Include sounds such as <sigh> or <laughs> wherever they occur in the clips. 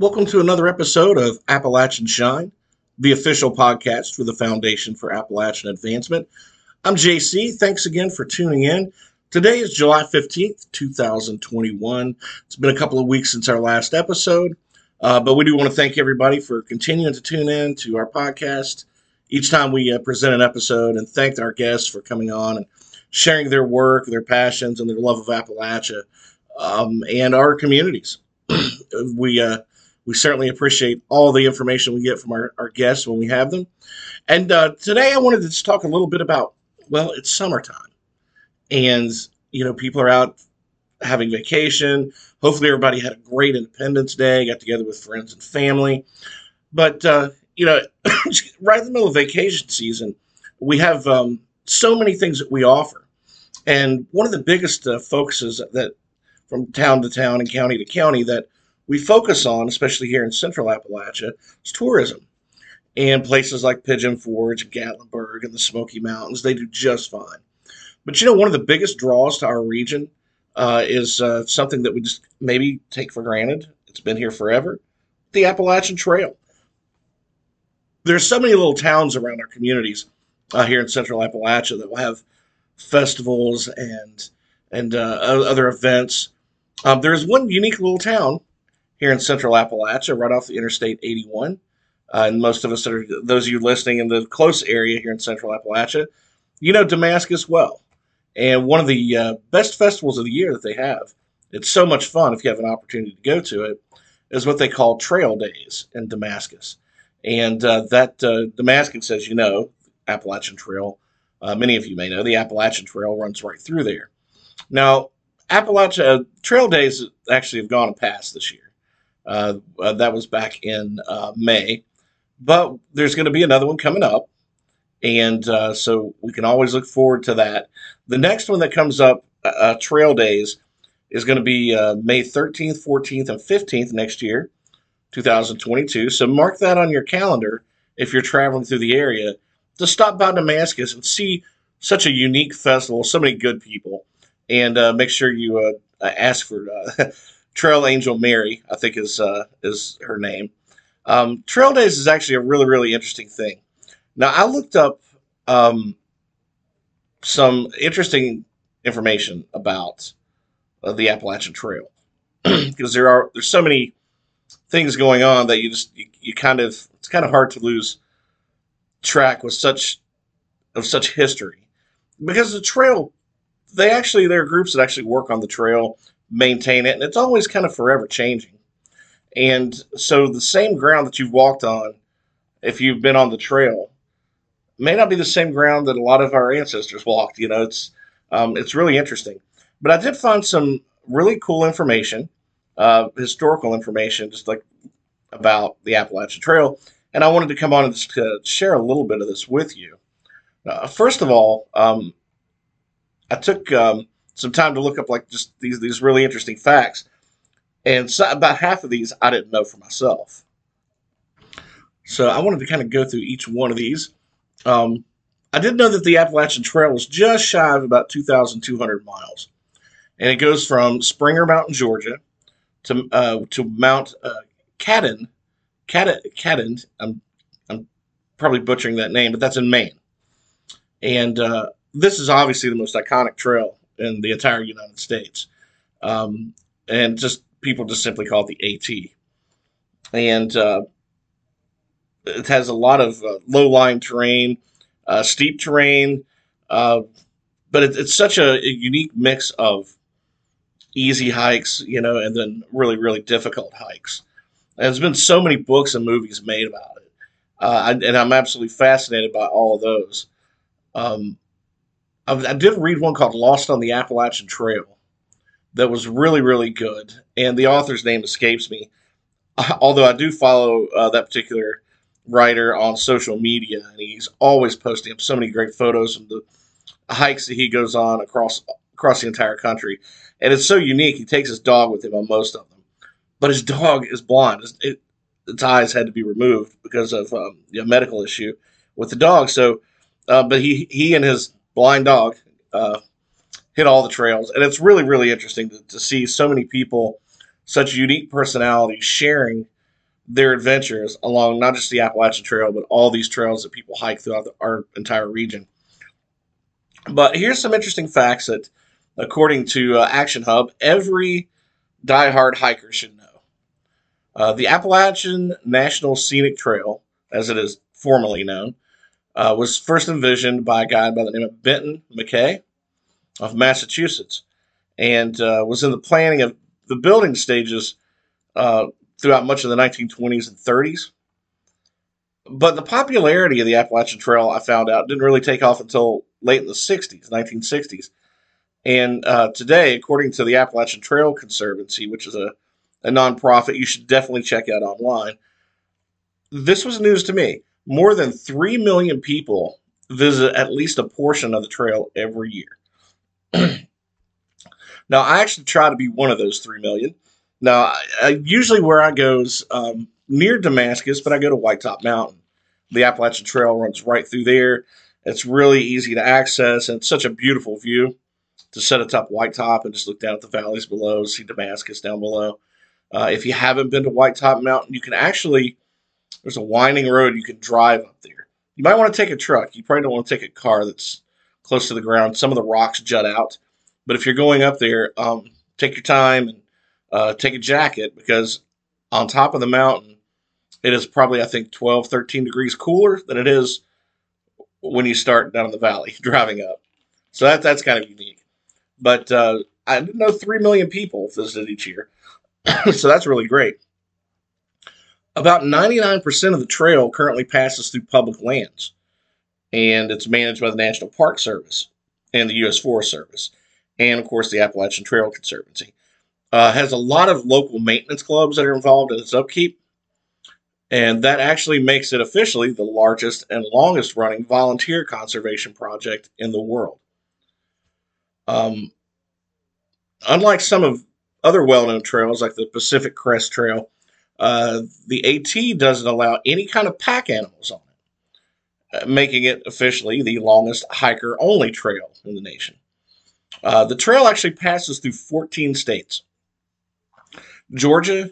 Welcome to another episode of Appalachian Shine, the official podcast for the Foundation for Appalachian Advancement. I'm JC. Thanks again for tuning in. Today is July 15th, 2021. It's been a couple of weeks since our last episode, uh, but we do want to thank everybody for continuing to tune in to our podcast each time we uh, present an episode and thank our guests for coming on and sharing their work, their passions, and their love of Appalachia um, and our communities. <clears throat> we uh, we certainly appreciate all the information we get from our, our guests when we have them. And uh, today I wanted to just talk a little bit about, well, it's summertime. And, you know, people are out having vacation. Hopefully everybody had a great Independence Day, got together with friends and family. But, uh, you know, <coughs> right in the middle of vacation season, we have um, so many things that we offer. And one of the biggest uh, focuses that from town to town and county to county that we focus on, especially here in central Appalachia, is tourism. And places like Pigeon Forge, Gatlinburg, and the Smoky Mountains, they do just fine. But you know, one of the biggest draws to our region uh, is uh, something that we just maybe take for granted. It's been here forever the Appalachian Trail. There's so many little towns around our communities uh, here in central Appalachia that will have festivals and and uh, other events. Um, there's one unique little town here in central Appalachia, right off the Interstate 81. Uh, and most of us are those of you listening in the close area here in central Appalachia, you know Damascus well. And one of the uh, best festivals of the year that they have, it's so much fun if you have an opportunity to go to it, is what they call Trail Days in Damascus. And uh, that uh, Damascus, as you know, Appalachian Trail, uh, many of you may know, the Appalachian Trail runs right through there. Now, Appalachia Trail Days actually have gone passed this year. Uh, uh, that was back in uh, May. But there's going to be another one coming up. And uh, so we can always look forward to that. The next one that comes up, uh, Trail Days, is going to be May 13th, 14th, and 15th next year, 2022. So mark that on your calendar if you're traveling through the area to stop by Damascus and see such a unique festival, so many good people, and make sure you ask for <laughs> Trail Angel Mary, I think is uh, is her name. Um, Trail Days is actually a really really interesting thing. Now I looked up um, some interesting information about uh, the Appalachian Trail <clears throat> because there are there's so many things going on that you just you, you kind of it's kind of hard to lose track with such of such history because the trail they actually there are groups that actually work on the trail maintain it, and it's always kind of forever changing. And so the same ground that you've walked on, if you've been on the trail, may not be the same ground that a lot of our ancestors walked. You know, it's um, it's really interesting. But I did find some really cool information, uh, historical information, just like about the Appalachian Trail, and I wanted to come on and just, uh, share a little bit of this with you. Uh, first of all, um, I took um, some time to look up like just these these really interesting facts, and so about half of these I didn't know for myself. So I wanted to kind of go through each one of these. Um, I did know that the Appalachian Trail was just shy of about 2,200 miles, and it goes from Springer Mountain, Georgia, to uh, to Mount uh, Cadden, I'm I'm probably butchering that name, but that's in Maine, and uh, this is obviously the most iconic trail in the entire United States. Um, and just people just simply call it the AT. And uh, it has a lot of uh, low lying terrain, uh, steep terrain, uh, but it, it's such a, a, unique mix of easy hikes, you know, and then really, really difficult hikes. And there's been so many books and movies made about it. Uh, and I'm absolutely fascinated by all of those. Um, I did read one called Lost on the Appalachian Trail that was really, really good. And the author's name escapes me. Although I do follow uh, that particular writer on social media, and he's always posting up so many great photos of the hikes that he goes on across across the entire country. And it's so unique. He takes his dog with him on most of them, but his dog is blind. It, its eyes had to be removed because of um, a medical issue with the dog. So, uh, but he he and his blind dog uh, hit all the trails, and it's really really interesting to, to see so many people, such unique personalities sharing their adventures along not just the Appalachian Trail, but all these trails that people hike throughout the, our entire region. But here's some interesting facts that, according to uh, Action Hub, every diehard hiker should know. Uh, the Appalachian National Scenic Trail, as it is formally known, uh, was first envisioned by a guy by the name of Benton MacKaye of Massachusetts and uh, was in the planning of the building stages uh, throughout much of the 1920s and 30s. But the popularity of the Appalachian Trail, I found out, didn't really take off until late in the 60s, 1960s. And uh, today, according to the Appalachian Trail Conservancy, which is a, a nonprofit you should definitely check out online, this was news to me. More than 3 million people visit at least a portion of the trail every year. <clears throat> now, I actually try to be one of those 3 million. Now, I, I, usually where I go is um, near Damascus, but I go to White Top Mountain. The Appalachian Trail runs right through there. It's really easy to access, and it's such a beautiful view to set atop White Top and just look down at the valleys below, see Damascus down below. Uh, if you haven't been to White Top Mountain, you can actually, there's a winding road you can drive up there. You might want to take a truck. You probably don't want to take a car that's close to the ground. Some of the rocks jut out. But if you're going up there, um, take your time and uh, take a jacket because on top of the mountain, it is probably, I think, 12, 13 degrees cooler than it is when you start down in the valley <laughs> driving up. So that, that's kind of unique. But uh, I know 3 million people visit each year. <coughs> so that's really great. About 99% of the trail currently passes through public lands, and it's managed by the National Park Service and the U.S. Forest Service, and of course the Appalachian Trail Conservancy. Uh, has a lot of local maintenance clubs that are involved in its upkeep, and that actually makes it officially the largest and longest running volunteer conservation project in the world. Um, unlike some of other well known trails like the Pacific Crest Trail, uh, the AT doesn't allow any kind of pack animals on it, uh, making it officially the longest hiker only trail in the nation. Uh, the trail actually passes through 14 states Georgia,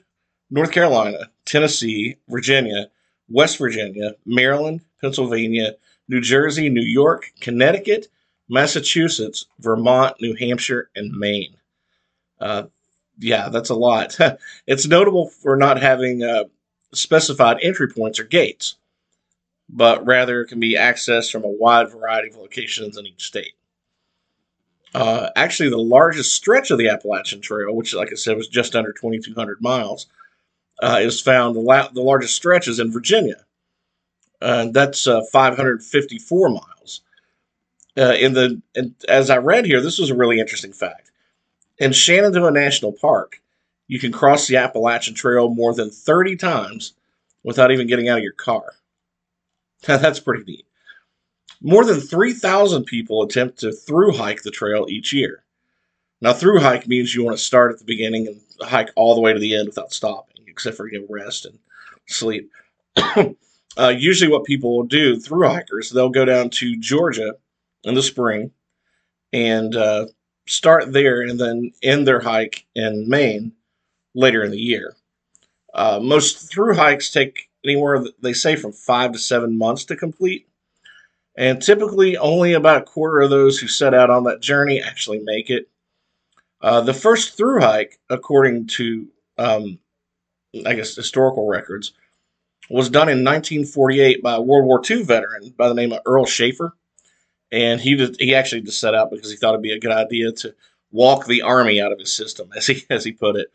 North Carolina, Tennessee, Virginia, West Virginia, Maryland, Pennsylvania, New Jersey, New York, Connecticut, Massachusetts, Vermont, New Hampshire, and Maine. Uh, yeah, that's a lot. <laughs> it's notable for not having uh, specified entry points or gates, but rather it can be accessed from a wide variety of locations in each state. Uh, actually, the largest stretch of the Appalachian Trail, which, like I said, was just under 2,200 miles, uh, is found. The, la- the largest stretch is in Virginia, and that's uh, 554 miles. Uh, in the and as I read here, this was a really interesting fact. In Shenandoah National Park, you can cross the Appalachian Trail more than 30 times without even getting out of your car. <laughs> Now that's pretty neat. More than 3,000 people attempt to through hike the trail each year. Now, through hike means you want to start at the beginning and hike all the way to the end without stopping, except for you know, rest and sleep. <coughs> uh, usually, what people will do through hikers, they'll go down to Georgia in the spring and uh, start there and then end their hike in Maine later in the year. Uh, most through hikes take anywhere, they say, from five to seven months to complete. And typically, only about a quarter of those who set out on that journey actually make it. Uh, the first through hike, according to, um, I guess, historical records, was done in 1948 by a World War II veteran by the name of Earl Shaffer. And he did, he actually just set out because he thought it'd be a good idea to walk the army out of his system, <laughs> as he as he put it.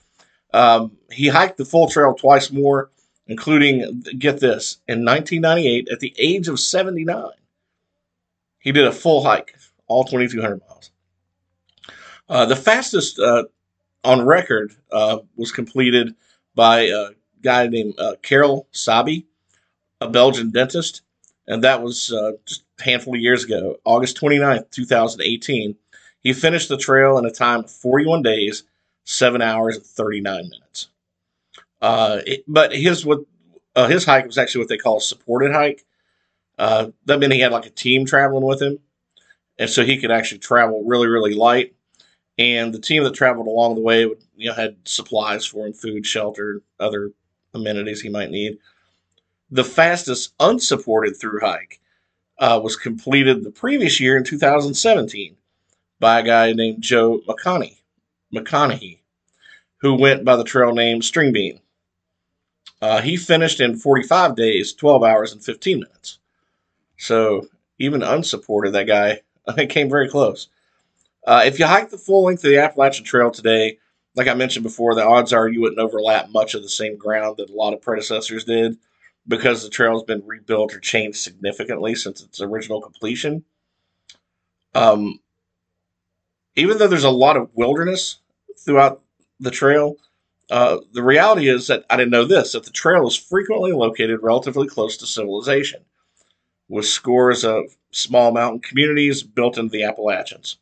Um, he hiked the full trail twice more, including get this in 1998 at the age of 79. He did a full hike, all 2,200 miles. Uh, the fastest uh, on record uh, was completed by a guy named uh, Karel Sabbe, a Belgian dentist, and that was uh, just a handful of years ago, August 29th, 2018. He finished the trail in a time of 41 days, 7 hours, and 39 minutes. Uh, it, but his what his hike was actually what they call a supported hike. Uh, that meant he had like a team traveling with him, and so he could actually travel really, really light. And the team that traveled along the way would, you know, had supplies for him, food, shelter, other amenities he might need. The fastest unsupported through hike uh, was completed the previous year in 2017 by a guy named Joe McConaughey, McConaughey who went by the trail name Stringbean. Uh, he finished in 45 days, 12 hours, and 15 minutes. So even unsupported, that guy <laughs> came very close. Uh, if you hike the full length of the Appalachian Trail today, like I mentioned before, the odds are you wouldn't overlap much of the same ground that a lot of predecessors did because the trail has been rebuilt or changed significantly since its original completion. Um, even though there's a lot of wilderness throughout the trail, uh, the reality is that I didn't know this that the trail is frequently located relatively close to civilization, with scores of small mountain communities built into the Appalachians,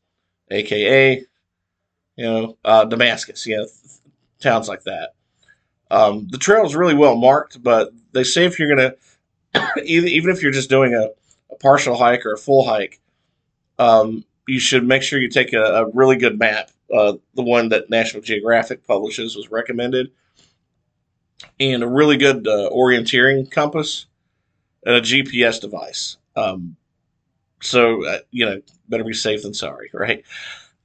aka, you know, uh, Damascus, you know, towns like that. Um, the trail is really well marked, but they say if you're <coughs> to, even if you're just doing a, a, partial hike or a full hike, um, you should make sure you take a, a really good map. Uh, the one that National Geographic publishes was recommended, and a really good uh, orienteering compass and a GPS device. Um, so uh, you know, better be safe than sorry, <laughs> right?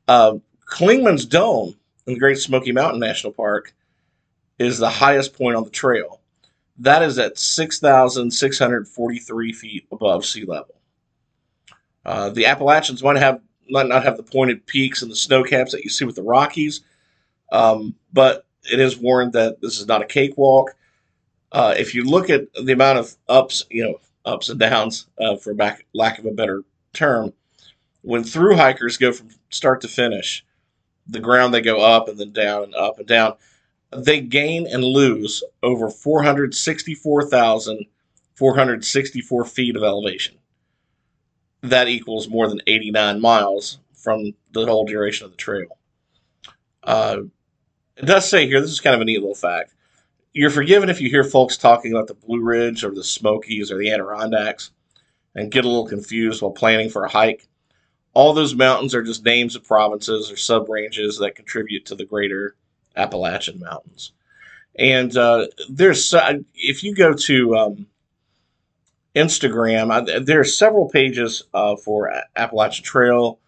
Uh, Clingman's Dome in the Great Smoky Mountain National Park is the highest point on the trail. That is at 6,643 feet above sea level. Uh, the Appalachians might have might not have the pointed peaks and the snow caps that you see with the Rockies, um, but it is warned that this is not a cakewalk. Uh, if you look at the amount of ups, you know, ups and downs, uh, for back, lack of a better term, when through hikers go from start to finish, the ground they go up and then down and up and down they gain and lose over 464,464 feet of elevation. That equals more than 89 miles from the whole duration of the trail. Uh, it does say here, this is kind of a neat little fact. You're forgiven if you hear folks talking about the Blue Ridge or the Smokies or the Adirondacks and get a little confused while planning for a hike. All those mountains are just names of provinces or sub ranges that contribute to the greater Appalachian Mountains. And uh, there's, uh, if you go to um, Instagram, I, there are several pages uh, for Appalachian Trail,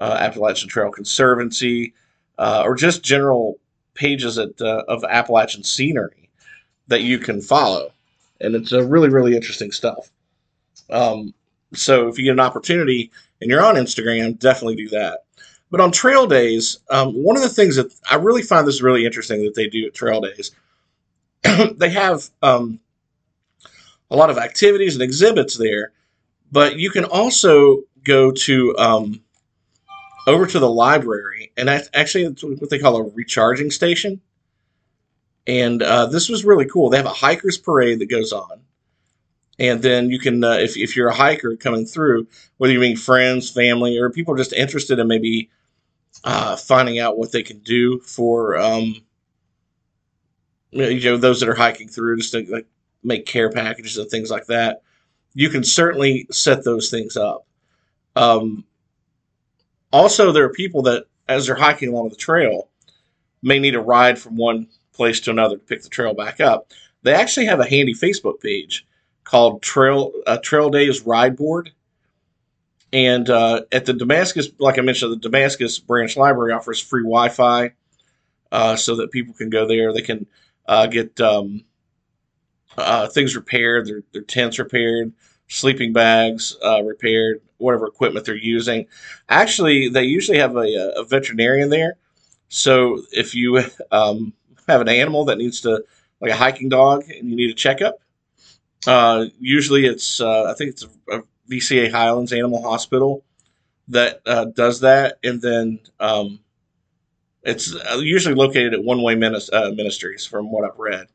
uh, Appalachian Trail Conservancy, uh, or just general pages at, uh, of Appalachian scenery that you can follow. And it's really, really interesting stuff. Um, so if you get an opportunity and you're on Instagram, definitely do that. But on trail days, um, one of the things that I really find this really interesting that they do at trail days, <clears throat> they have um, a lot of activities and exhibits there, but you can also go to um, over to the library, and that's actually what they call a recharging station. And uh, this was really cool. They have a hikers parade that goes on, and then you can, uh, if if you're a hiker coming through, whether you mean friends, family, or people just interested in maybe uh, finding out what they can do for um, you know those that are hiking through, just to like make care packages and things like that. You can certainly set those things up. Um, also, there are people that, as they're hiking along the trail, may need a ride from one place to another to pick the trail back up. They actually have a handy Facebook page called Trail uh, Trail Days Ride Board, and uh, at the Damascus, like I mentioned, the Damascus branch library offers free Wi-Fi, uh, so that people can go there. They can uh, get um, uh, things repaired, their, their tents repaired, sleeping bags uh, repaired, whatever equipment they're using. Actually, they usually have a, a veterinarian there. So if you <laughs> um, have an animal that needs to, like a hiking dog, and you need a checkup, uh, usually it's I think it's a, a VCA Highlands Animal Hospital that uh, does that, and then um, it's uh, usually located at One Way uh, Ministries, from what I've read.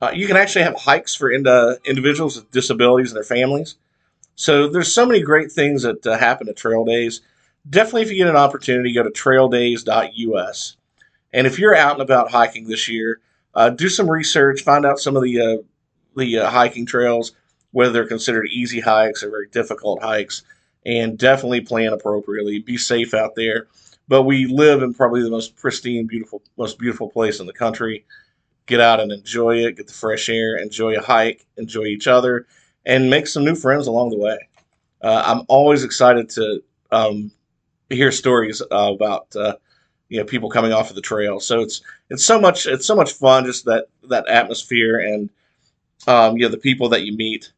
Uh, you can actually have hikes for ind- individuals with disabilities and their families. So there's so many great things that uh, happen at Trail Days. Definitely, if you get an opportunity, go to traildays.us. And if you're out and about hiking this year, uh, do some research, find out some of the the hiking trails whether they're considered easy hikes or very difficult hikes, and definitely plan appropriately. Be safe out there. But we live in probably the most pristine, beautiful, most beautiful place in the country, get out and enjoy it, get the fresh air, enjoy a hike, enjoy each other, and make some new friends along the way. Uh, I'm always excited to um, hear stories uh, about uh, you know people coming off of the trail. So it's it's so much it's so much fun just that that atmosphere and um, you know the people that you meet.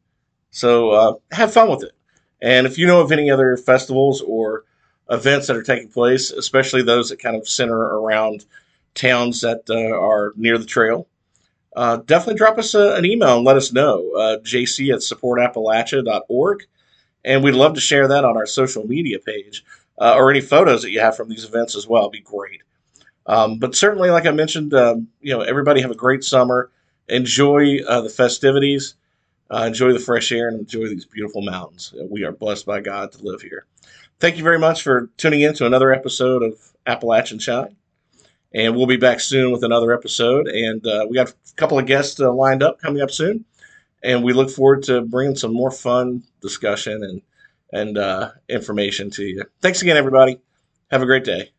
So uh, have fun with it. And if you know of any other festivals or events that are taking place, especially those that kind of center around towns that uh, are near the trail, uh, definitely drop us a, an email and let us know. Uh, jc at supportappalachia.org. And we'd love to share that on our social media page uh, or any photos that you have from these events as well. It'd be great. Um, but certainly, like I mentioned, um, you know, everybody have a great summer. Enjoy uh, the festivities, uh, enjoy the fresh air, and enjoy these beautiful mountains. We are blessed by God to live here. Thank you very much for tuning in to another episode of Appalachian Shine. And we'll be back soon with another episode. And uh, we got a couple of guests uh, lined up coming up soon. And we look forward to bringing some more fun discussion and, and uh, information to you. Thanks again, everybody. Have a great day.